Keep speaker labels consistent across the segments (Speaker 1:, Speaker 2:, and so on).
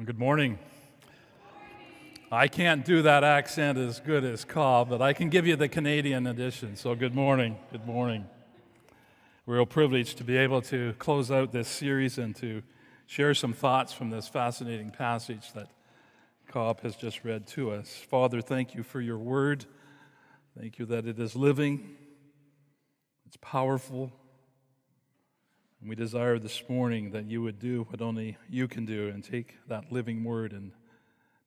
Speaker 1: Good morning. I can't do that accent as good as Cobb, but I can give you the Canadian edition. So, good morning. Good morning. Real privilege to be able to close out this series and to share some thoughts from this fascinating passage that Cobb has just read to us. Father, thank you for your word. Thank you that it is living, it's powerful, and we desire this morning that you would do what only you can do and take that living word and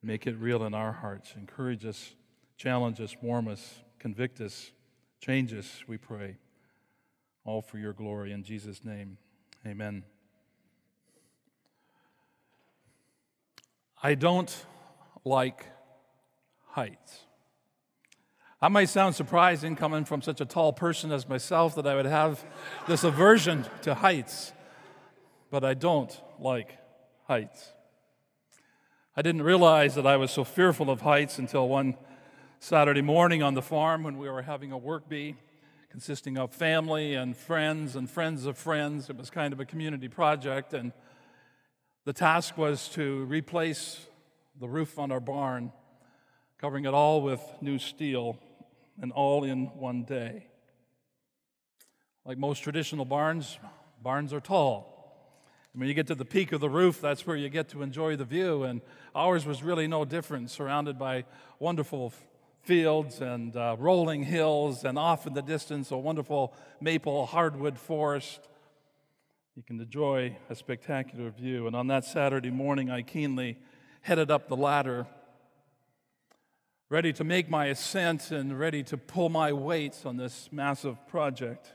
Speaker 1: make it real in our hearts. Encourage us, challenge us, warm us, convict us, change us, we pray. All for your glory. In Jesus' name, amen. I don't like heights. That might sound surprising coming from such a tall person as myself that I would have this aversion to heights, but I don't like heights. I didn't realize that I was so fearful of heights until one Saturday morning on the farm when we were having a work bee consisting of family and friends and friends of friends. It was kind of a community project, and the task was to replace the roof on our barn, covering it all with new steel and all in one day. Like most traditional barns, barns are tall. When you get to the peak of the roof, that's where you get to enjoy the view. And ours was really no different, surrounded by wonderful fields and uh, rolling hills, and off in the distance, a wonderful maple hardwood forest. You can enjoy a spectacular view. And on that Saturday morning, I keenly headed up the ladder ready to make my ascent and ready to pull my weights on this massive project.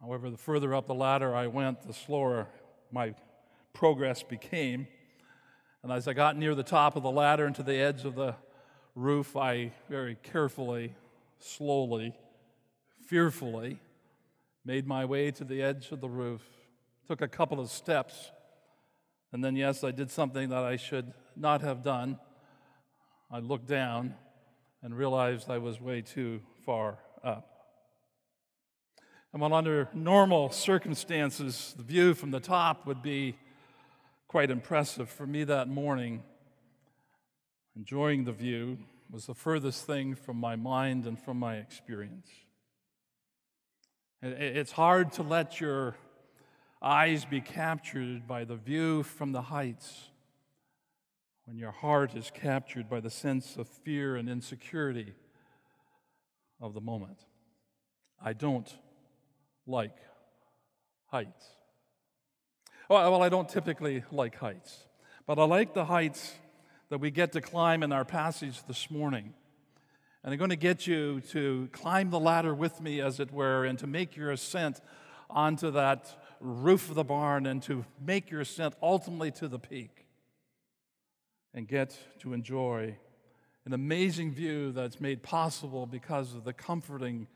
Speaker 1: However, the further up the ladder I went, the slower my progress became. And as I got near the top of the ladder and to the edge of the roof, I very carefully, slowly, fearfully made my way to the edge of the roof. Took a couple of steps, and then, yes, I did something that I should not have done. I looked down and realized I was way too far up. And while under normal circumstances, the view from the top would be quite impressive, for me that morning, enjoying the view was the furthest thing from my mind and from my experience. It's hard to let your eyes be captured by the view from the heights when your heart is captured by the sense of fear and insecurity of the moment. I don't like heights. Well, I don't typically like heights, but I like the heights that we get to climb in our passage this morning. And I'm going to get you to climb the ladder with me, as it were, and to make your ascent onto that roof of the barn and to make your ascent ultimately to the peak and get to enjoy an amazing view that's made possible because of the comforting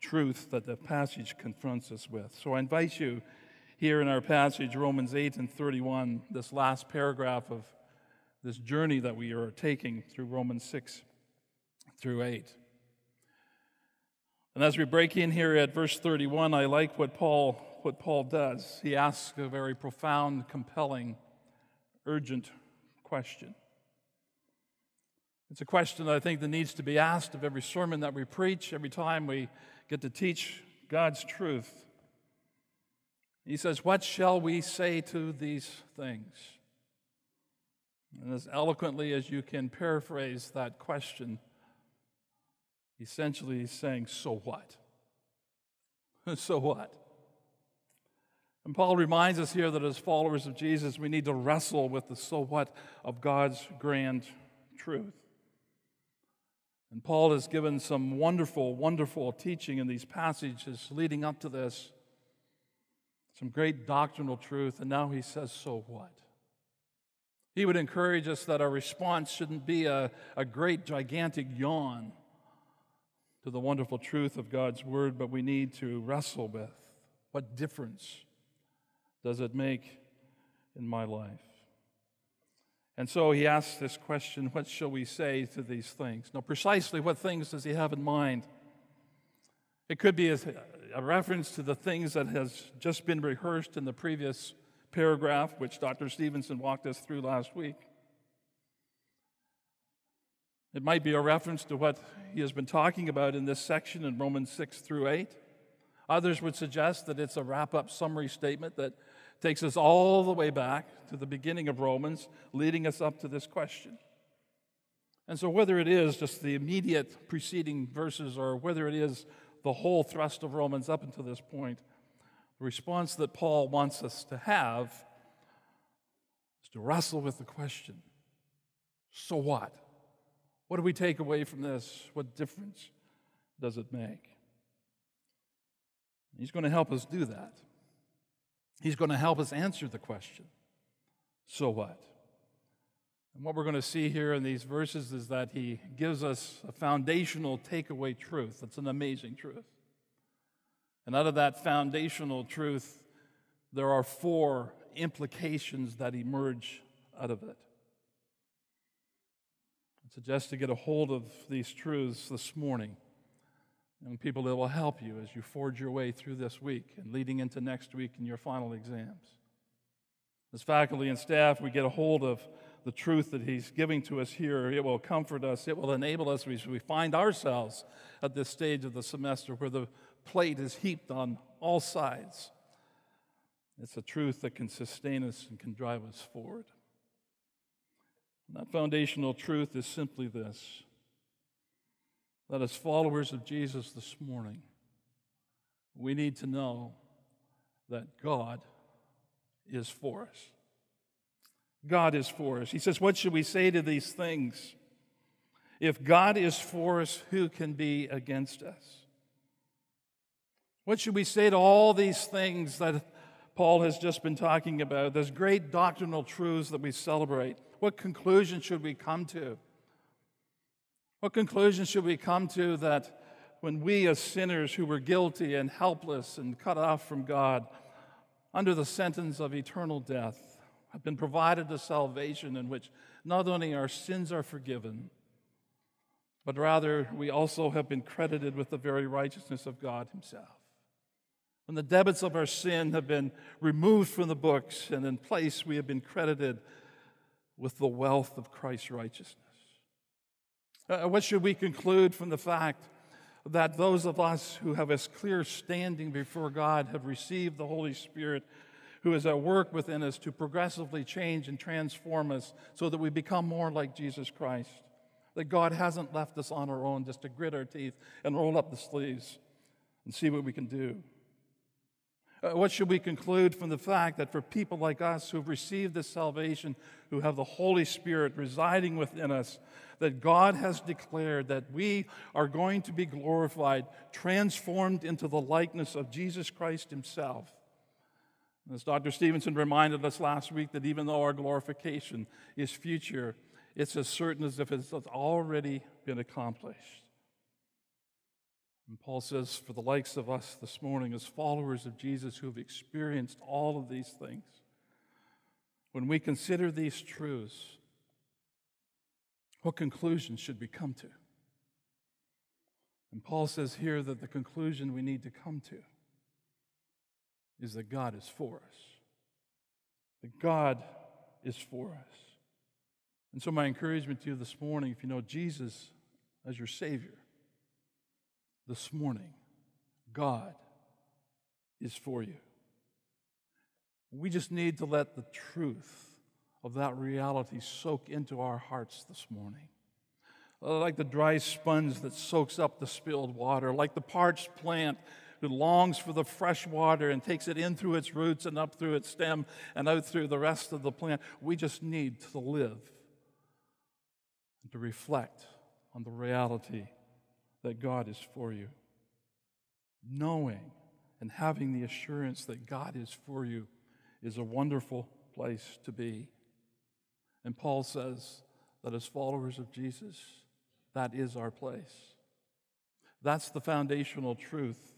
Speaker 1: truth that the passage confronts us with. So I invite you here in our passage, Romans 8 and 31, this last paragraph of this journey that we are taking through Romans 6 through 8. And as we break in here at verse 31, I like what Paul, what Paul does. He asks a very profound, compelling, urgent question. It's a question that I think that needs to be asked of every sermon that we preach, every time we get to teach God's truth. He says, What shall we say to these things? And as eloquently as you can paraphrase that question, essentially he's saying, So what? so what? And Paul reminds us here that as followers of Jesus, we need to wrestle with the so what of God's grand truth. And Paul has given some wonderful, wonderful teaching in these passages leading up to this. Some great doctrinal truth. And now he says, So what? He would encourage us that our response shouldn't be a, a great, gigantic yawn to the wonderful truth of God's word, but we need to wrestle with what difference does it make in my life? And so he asks this question what shall we say to these things? Now, precisely what things does he have in mind? It could be a reference to the things that has just been rehearsed in the previous paragraph, which Dr. Stevenson walked us through last week. It might be a reference to what he has been talking about in this section in Romans 6 through 8. Others would suggest that it's a wrap up summary statement that takes us all the way back to the beginning of Romans, leading us up to this question. And so, whether it is just the immediate preceding verses or whether it is the whole thrust of Romans up until this point, the response that Paul wants us to have is to wrestle with the question so what? What do we take away from this? What difference does it make? He's going to help us do that. He's going to help us answer the question so what? And what we're going to see here in these verses is that he gives us a foundational takeaway truth. That's an amazing truth. And out of that foundational truth, there are four implications that emerge out of it. I suggest to get a hold of these truths this morning. And people that will help you as you forge your way through this week and leading into next week and your final exams. As faculty and staff, we get a hold of the truth that He's giving to us here. It will comfort us, it will enable us as we find ourselves at this stage of the semester where the plate is heaped on all sides. It's a truth that can sustain us and can drive us forward. That foundational truth is simply this that as followers of Jesus this morning, we need to know that God is for us. God is for us. He says, What should we say to these things? If God is for us, who can be against us? What should we say to all these things that Paul has just been talking about? Those great doctrinal truths that we celebrate. What conclusion should we come to? What conclusion should we come to that when we, as sinners who were guilty and helpless and cut off from God, under the sentence of eternal death, have been provided a salvation in which not only our sins are forgiven, but rather we also have been credited with the very righteousness of God Himself. When the debits of our sin have been removed from the books, and in place we have been credited with the wealth of Christ's righteousness. Uh, what should we conclude from the fact that those of us who have as clear standing before God have received the Holy Spirit who is at work within us to progressively change and transform us so that we become more like Jesus Christ? That God hasn't left us on our own just to grit our teeth and roll up the sleeves and see what we can do. Uh, what should we conclude from the fact that for people like us who've received this salvation, who have the Holy Spirit residing within us, that God has declared that we are going to be glorified, transformed into the likeness of Jesus Christ Himself? As Dr. Stevenson reminded us last week, that even though our glorification is future, it's as certain as if it's already been accomplished. And Paul says, for the likes of us this morning, as followers of Jesus who have experienced all of these things, when we consider these truths, what conclusion should we come to? And Paul says here that the conclusion we need to come to is that God is for us. That God is for us. And so, my encouragement to you this morning if you know Jesus as your Savior, this morning, God is for you. We just need to let the truth of that reality soak into our hearts this morning. Like the dry sponge that soaks up the spilled water, like the parched plant who longs for the fresh water and takes it in through its roots and up through its stem and out through the rest of the plant. We just need to live and to reflect on the reality that God is for you. Knowing and having the assurance that God is for you is a wonderful place to be. And Paul says that as followers of Jesus, that is our place. That's the foundational truth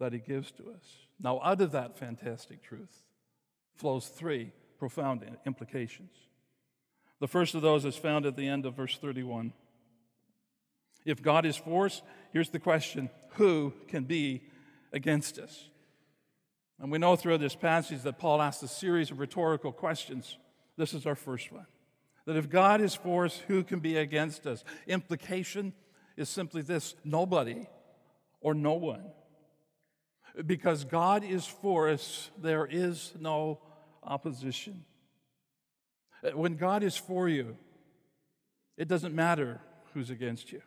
Speaker 1: that he gives to us. Now, out of that fantastic truth flows three profound implications. The first of those is found at the end of verse 31. If God is for us, here's the question who can be against us? And we know throughout this passage that Paul asks a series of rhetorical questions. This is our first one that if God is for us, who can be against us? Implication is simply this nobody or no one. Because God is for us, there is no opposition. When God is for you, it doesn't matter who's against you.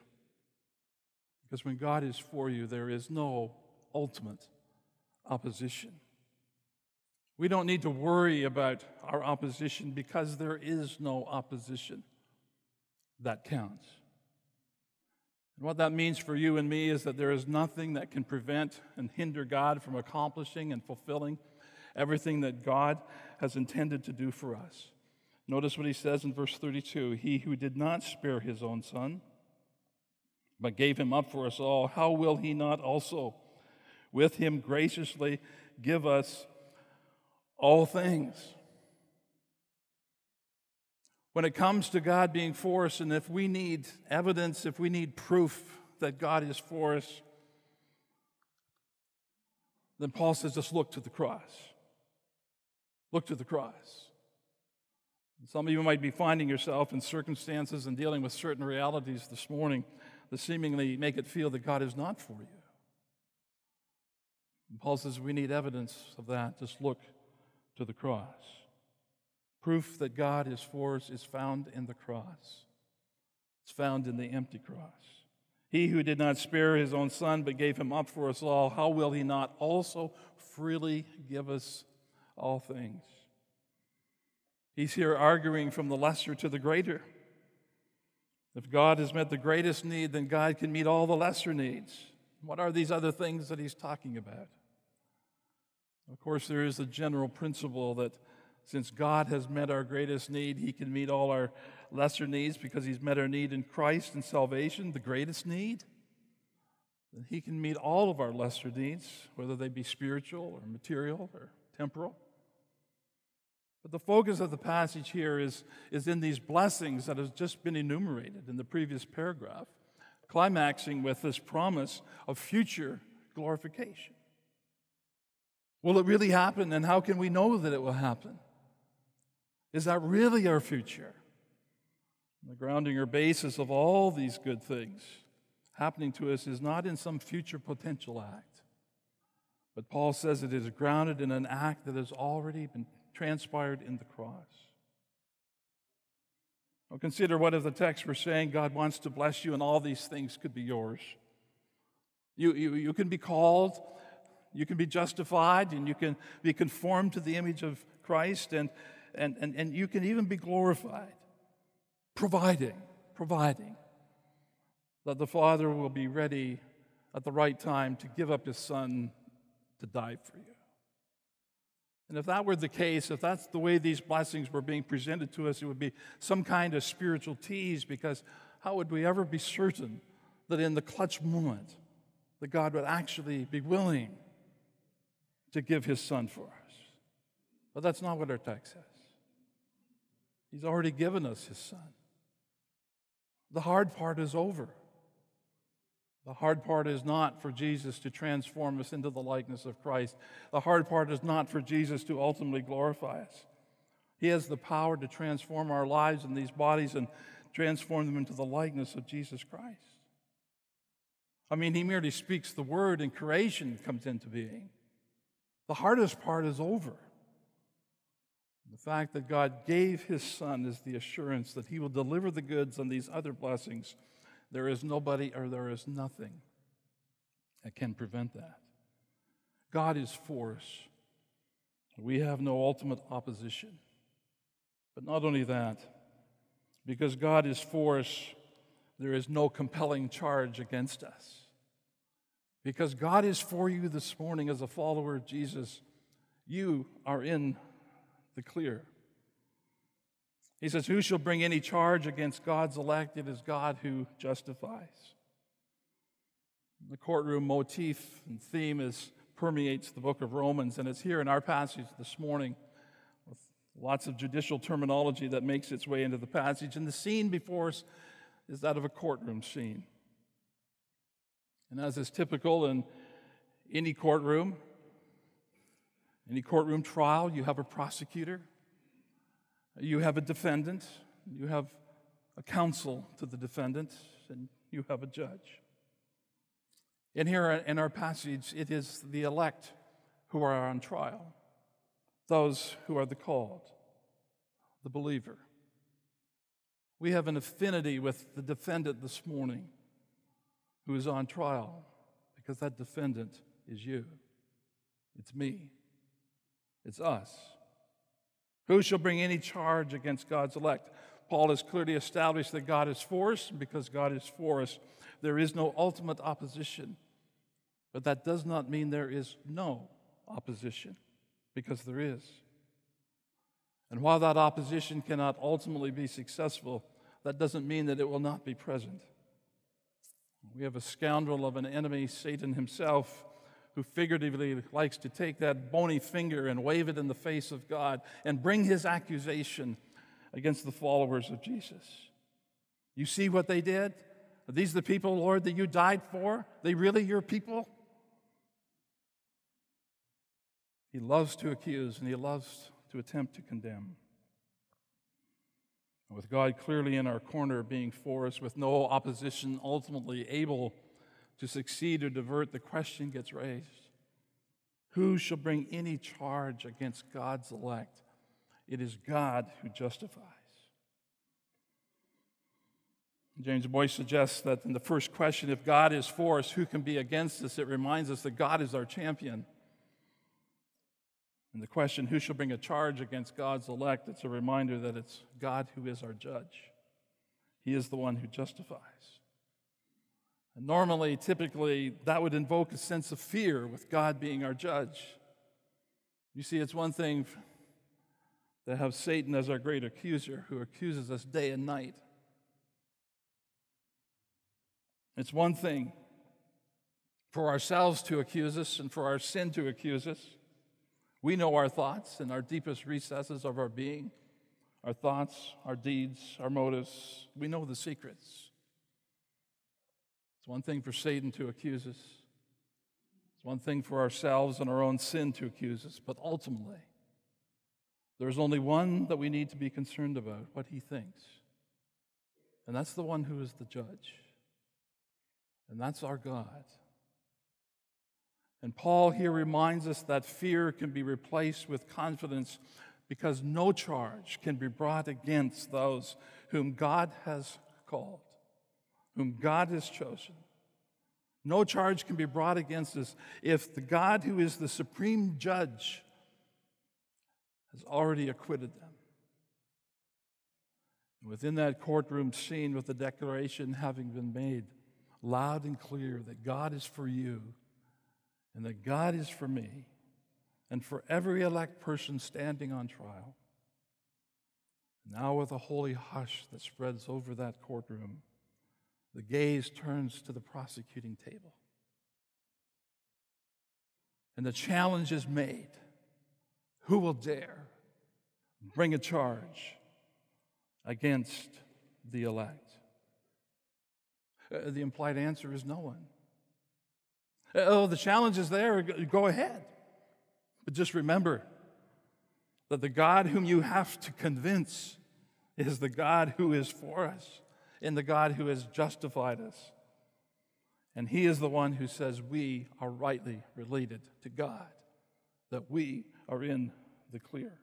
Speaker 1: Because when God is for you, there is no ultimate opposition. We don't need to worry about our opposition because there is no opposition that counts. And what that means for you and me is that there is nothing that can prevent and hinder God from accomplishing and fulfilling everything that God has intended to do for us. Notice what he says in verse 32 He who did not spare his own son, but gave him up for us all, how will he not also with him graciously give us all things? When it comes to God being for us, and if we need evidence, if we need proof that God is for us, then Paul says, just look to the cross. Look to the cross. Some of you might be finding yourself in circumstances and dealing with certain realities this morning that seemingly make it feel that God is not for you. And Paul says we need evidence of that. Just look to the cross. Proof that God is for us is found in the cross, it's found in the empty cross. He who did not spare his own son but gave him up for us all, how will he not also freely give us all things? He's here arguing from the lesser to the greater. If God has met the greatest need, then God can meet all the lesser needs. What are these other things that he's talking about? Of course, there is a general principle that since God has met our greatest need, he can meet all our lesser needs because he's met our need in Christ and salvation, the greatest need. He can meet all of our lesser needs, whether they be spiritual or material or temporal. But the focus of the passage here is, is in these blessings that have just been enumerated in the previous paragraph, climaxing with this promise of future glorification. Will it really happen, and how can we know that it will happen? Is that really our future? The grounding or basis of all these good things happening to us is not in some future potential act, but Paul says it is grounded in an act that has already been transpired in the cross. Now consider what if the text were saying God wants to bless you and all these things could be yours. You, you, you can be called, you can be justified, and you can be conformed to the image of Christ, and, and, and, and you can even be glorified, providing, providing that the Father will be ready at the right time to give up his Son to die for you. And if that were the case, if that's the way these blessings were being presented to us, it would be some kind of spiritual tease because how would we ever be certain that in the clutch moment that God would actually be willing to give his son for us? But that's not what our text says. He's already given us his son. The hard part is over. The hard part is not for Jesus to transform us into the likeness of Christ. The hard part is not for Jesus to ultimately glorify us. He has the power to transform our lives and these bodies and transform them into the likeness of Jesus Christ. I mean, he merely speaks the word and creation comes into being. The hardest part is over. The fact that God gave his son is the assurance that he will deliver the goods and these other blessings there is nobody or there is nothing that can prevent that. God is for us. We have no ultimate opposition. But not only that, because God is for us, there is no compelling charge against us. Because God is for you this morning as a follower of Jesus, you are in the clear. He says, Who shall bring any charge against God's elect? It is God who justifies. The courtroom motif and theme is, permeates the book of Romans, and it's here in our passage this morning with lots of judicial terminology that makes its way into the passage. And the scene before us is that of a courtroom scene. And as is typical in any courtroom, Any courtroom trial, you have a prosecutor, you have a defendant, you have a counsel to the defendant, and you have a judge. And here in our passage, it is the elect who are on trial, those who are the called, the believer. We have an affinity with the defendant this morning who is on trial because that defendant is you. It's me. It's us. Who shall bring any charge against God's elect? Paul has clearly established that God is for us, because God is for us, there is no ultimate opposition. But that does not mean there is no opposition, because there is. And while that opposition cannot ultimately be successful, that doesn't mean that it will not be present. We have a scoundrel of an enemy, Satan himself, who figuratively likes to take that bony finger and wave it in the face of God and bring his accusation against the followers of Jesus. You see what they did? Are these the people, Lord, that you died for? Are they really your people? He loves to accuse and he loves to attempt to condemn. With God clearly in our corner, being for us, with no opposition ultimately able to succeed or divert, the question gets raised Who shall bring any charge against God's elect? It is God who justifies. James Boice suggests that in the first question, if God is for us, who can be against us? It reminds us that God is our champion. And the question, who shall bring a charge against God's elect? It's a reminder that it's God who is our judge. He is the one who justifies. And normally, typically, that would invoke a sense of fear with God being our judge. You see, it's one thing to have Satan as our great accuser who accuses us day and night. It's one thing for ourselves to accuse us and for our sin to accuse us. We know our thoughts and our deepest recesses of our being, our thoughts, our deeds, our motives. We know the secrets. It's one thing for Satan to accuse us, it's one thing for ourselves and our own sin to accuse us, but ultimately, there's only one that we need to be concerned about what he thinks. And that's the one who is the judge. And that's our God. And Paul here reminds us that fear can be replaced with confidence because no charge can be brought against those whom God has called, whom God has chosen. No charge can be brought against us if the God who is the supreme judge has already acquitted them. Within that courtroom scene, with the declaration having been made loud and clear that God is for you and that God is for me and for every elect person standing on trial. Now, with a holy hush that spreads over that courtroom, the gaze turns to the prosecuting table. And the challenge is made who will dare bring a charge against the elect? Uh, the implied answer is no one. Uh, oh, the challenge is there. Go ahead. But just remember that the God whom you have to convince is the God who is for us and the God who has justified us. And He is the one who says we are rightly related to God, that we are in the clear.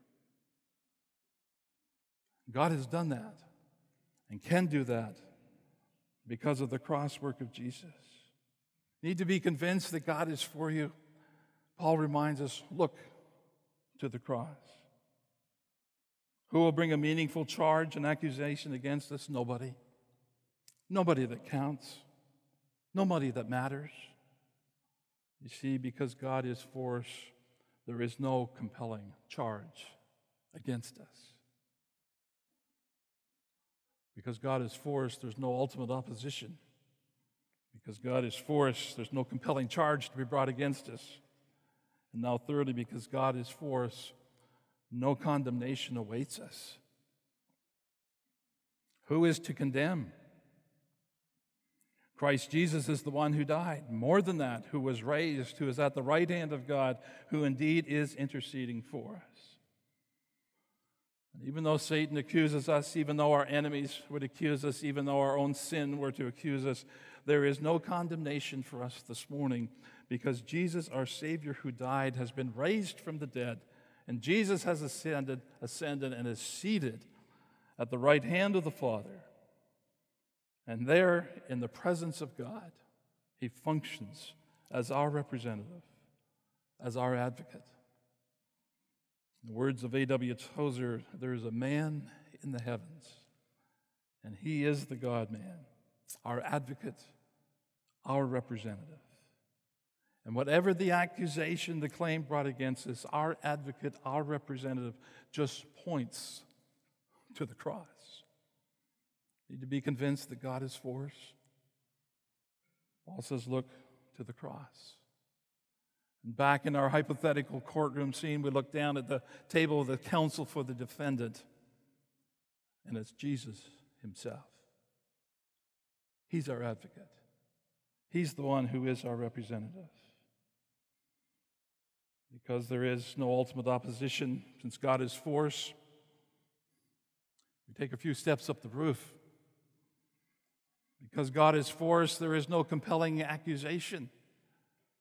Speaker 1: God has done that and can do that because of the cross work of Jesus. You need to be convinced that God is for you. Paul reminds us look to the cross. Who will bring a meaningful charge and accusation against us? Nobody. Nobody that counts. Nobody that matters. You see, because God is for us, there is no compelling charge against us. Because God is for us, there's no ultimate opposition. Because God is for us, there's no compelling charge to be brought against us. And now, thirdly, because God is for us, no condemnation awaits us. Who is to condemn? Christ Jesus is the one who died. More than that, who was raised, who is at the right hand of God, who indeed is interceding for us. And even though Satan accuses us, even though our enemies would accuse us, even though our own sin were to accuse us, there is no condemnation for us this morning because Jesus, our Savior who died, has been raised from the dead, and Jesus has ascended, ascended and is seated at the right hand of the Father. And there, in the presence of God, he functions as our representative, as our advocate. In the words of A.W. Tozer, there is a man in the heavens, and he is the God man, our advocate, our representative. And whatever the accusation, the claim brought against us, our advocate, our representative just points to the cross. Need to be convinced that God is for us. Paul says, look to the cross. And back in our hypothetical courtroom scene, we look down at the table of the counsel for the defendant, and it's Jesus himself. He's our advocate, He's the one who is our representative. Because there is no ultimate opposition, since God is for us, we take a few steps up the roof because God is for us, there is no compelling accusation.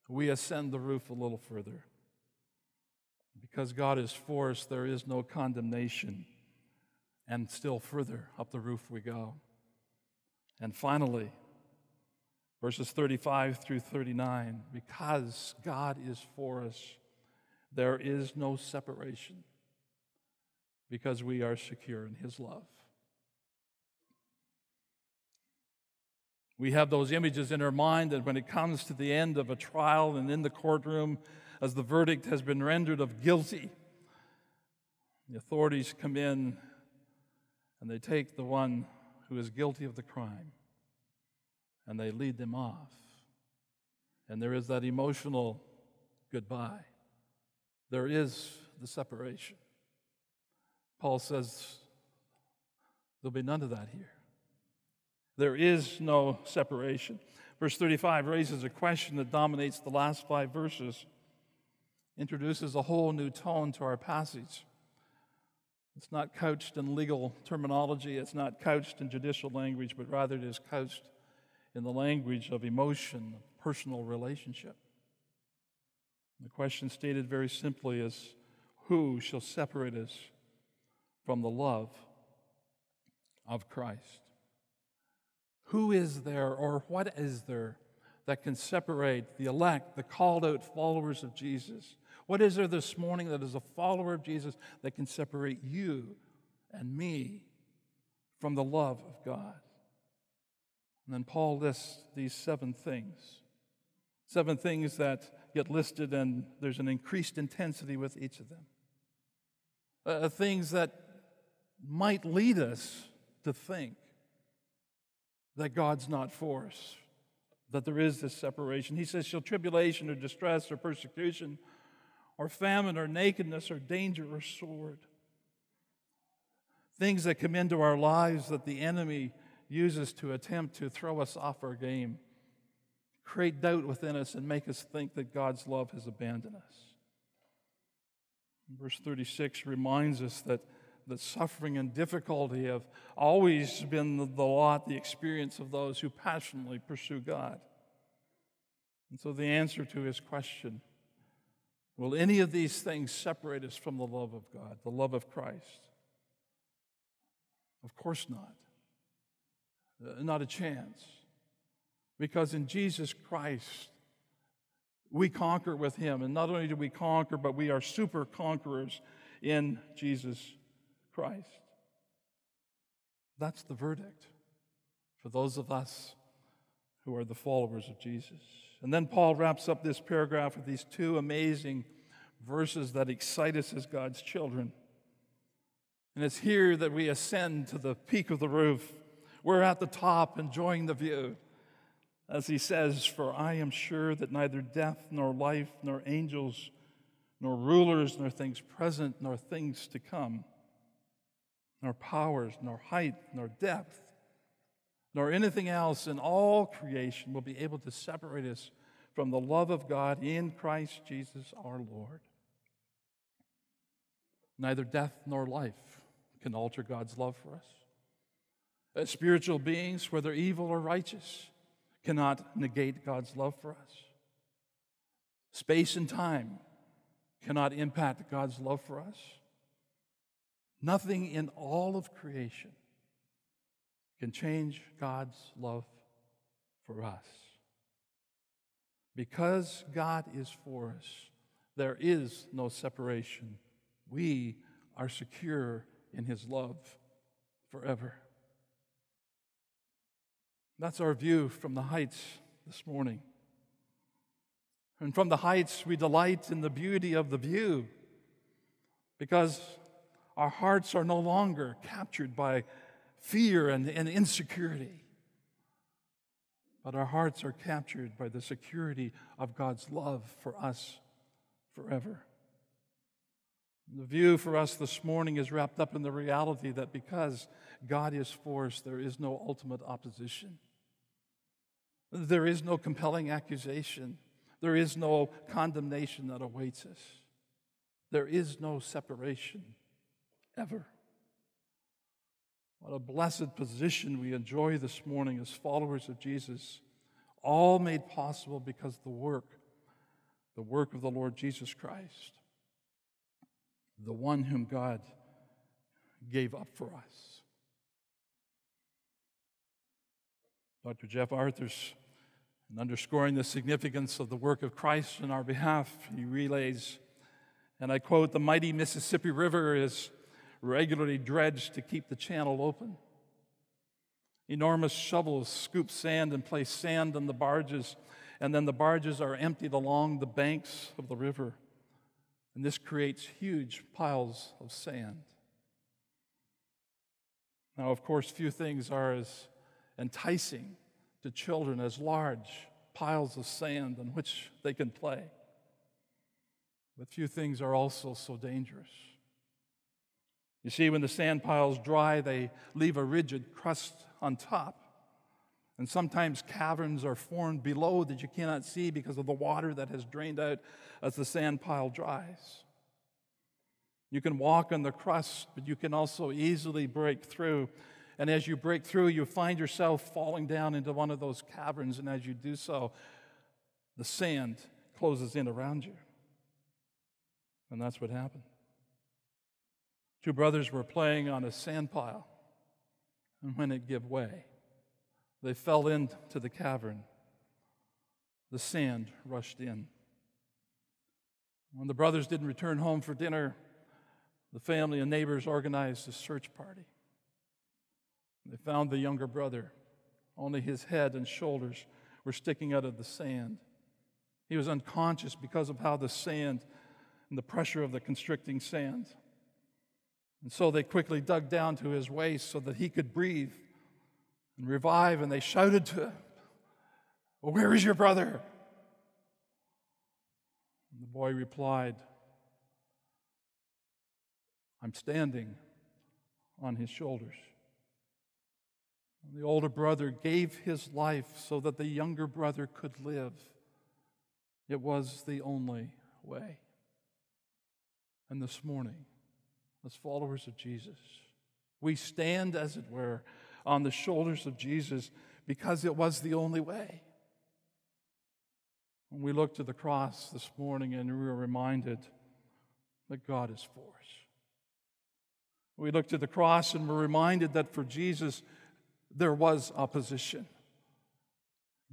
Speaker 1: We ascend the roof a little further. Because God is for us, there is no condemnation. And still further up the roof we go. And finally, verses 35 through 39 because God is for us, there is no separation because we are secure in His love. We have those images in our mind that when it comes to the end of a trial and in the courtroom, as the verdict has been rendered of guilty, the authorities come in and they take the one who is guilty of the crime and they lead them off. And there is that emotional goodbye. There is the separation. Paul says there'll be none of that here. There is no separation. Verse 35 raises a question that dominates the last five verses, introduces a whole new tone to our passage. It's not couched in legal terminology, it's not couched in judicial language, but rather it is couched in the language of emotion, personal relationship. The question stated very simply is Who shall separate us from the love of Christ? Who is there or what is there that can separate the elect, the called out followers of Jesus? What is there this morning that is a follower of Jesus that can separate you and me from the love of God? And then Paul lists these seven things. Seven things that get listed, and there's an increased intensity with each of them. Uh, things that might lead us to think that God's not for us, that there is this separation. He says, Shall tribulation or distress or persecution or famine or nakedness or danger or sword? Things that come into our lives that the enemy uses to attempt to throw us off our game, create doubt within us, and make us think that God's love has abandoned us. Verse 36 reminds us that the suffering and difficulty have always been the, the lot, the experience of those who passionately pursue God. And so the answer to his question will any of these things separate us from the love of God, the love of Christ? Of course not. Uh, not a chance. Because in Jesus Christ, we conquer with him. And not only do we conquer, but we are super conquerors in Jesus Christ. That's the verdict for those of us who are the followers of Jesus. And then Paul wraps up this paragraph with these two amazing verses that excite us as God's children. And it's here that we ascend to the peak of the roof. We're at the top enjoying the view. As he says, For I am sure that neither death, nor life, nor angels, nor rulers, nor things present, nor things to come nor powers, nor height, nor depth, nor anything else in all creation will be able to separate us from the love of God in Christ Jesus our Lord. Neither death nor life can alter God's love for us. As spiritual beings, whether evil or righteous, cannot negate God's love for us. Space and time cannot impact God's love for us. Nothing in all of creation can change God's love for us. Because God is for us, there is no separation. We are secure in His love forever. That's our view from the heights this morning. And from the heights, we delight in the beauty of the view because our hearts are no longer captured by fear and, and insecurity, but our hearts are captured by the security of God's love for us forever. The view for us this morning is wrapped up in the reality that because God is for us, there is no ultimate opposition. There is no compelling accusation. There is no condemnation that awaits us. There is no separation ever. What a blessed position we enjoy this morning as followers of Jesus, all made possible because of the work, the work of the Lord Jesus Christ, the one whom God gave up for us. Dr. Jeff Arthurs and underscoring the significance of the work of Christ in our behalf, he relays, and I quote, the mighty Mississippi River is regularly dredged to keep the channel open. Enormous shovels scoop sand and place sand on the barges, and then the barges are emptied along the banks of the river. And this creates huge piles of sand. Now, of course, few things are as enticing to children as large piles of sand on which they can play. But few things are also so dangerous. You see, when the sand piles dry, they leave a rigid crust on top. And sometimes caverns are formed below that you cannot see because of the water that has drained out as the sand pile dries. You can walk on the crust, but you can also easily break through and as you break through, you find yourself falling down into one of those caverns. And as you do so, the sand closes in around you. And that's what happened. Two brothers were playing on a sand pile. And when it gave way, they fell into the cavern. The sand rushed in. When the brothers didn't return home for dinner, the family and neighbors organized a search party. They found the younger brother. Only his head and shoulders were sticking out of the sand. He was unconscious because of how the sand and the pressure of the constricting sand. And so they quickly dug down to his waist so that he could breathe and revive, and they shouted to him, Where is your brother? And the boy replied, I'm standing on his shoulders. The older brother gave his life so that the younger brother could live. It was the only way. And this morning, as followers of Jesus, we stand, as it were, on the shoulders of Jesus because it was the only way. When we look to the cross this morning and we are reminded that God is for us. We look to the cross and we're reminded that for Jesus, there was opposition.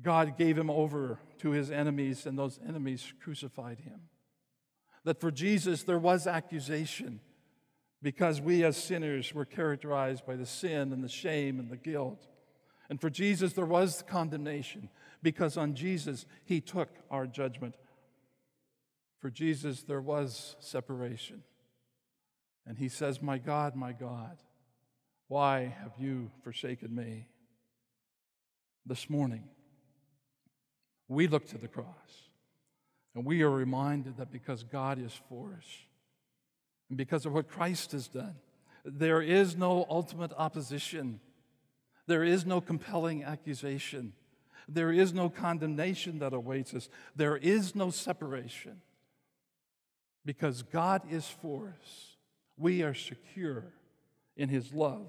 Speaker 1: God gave him over to his enemies, and those enemies crucified him. That for Jesus, there was accusation because we as sinners were characterized by the sin and the shame and the guilt. And for Jesus, there was condemnation because on Jesus, he took our judgment. For Jesus, there was separation. And he says, My God, my God, why have you forsaken me? This morning, we look to the cross and we are reminded that because God is for us because of what Christ has done, there is no ultimate opposition. There is no compelling accusation. There is no condemnation that awaits us. There is no separation. Because God is for us, we are secure in His love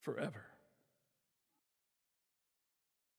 Speaker 1: forever.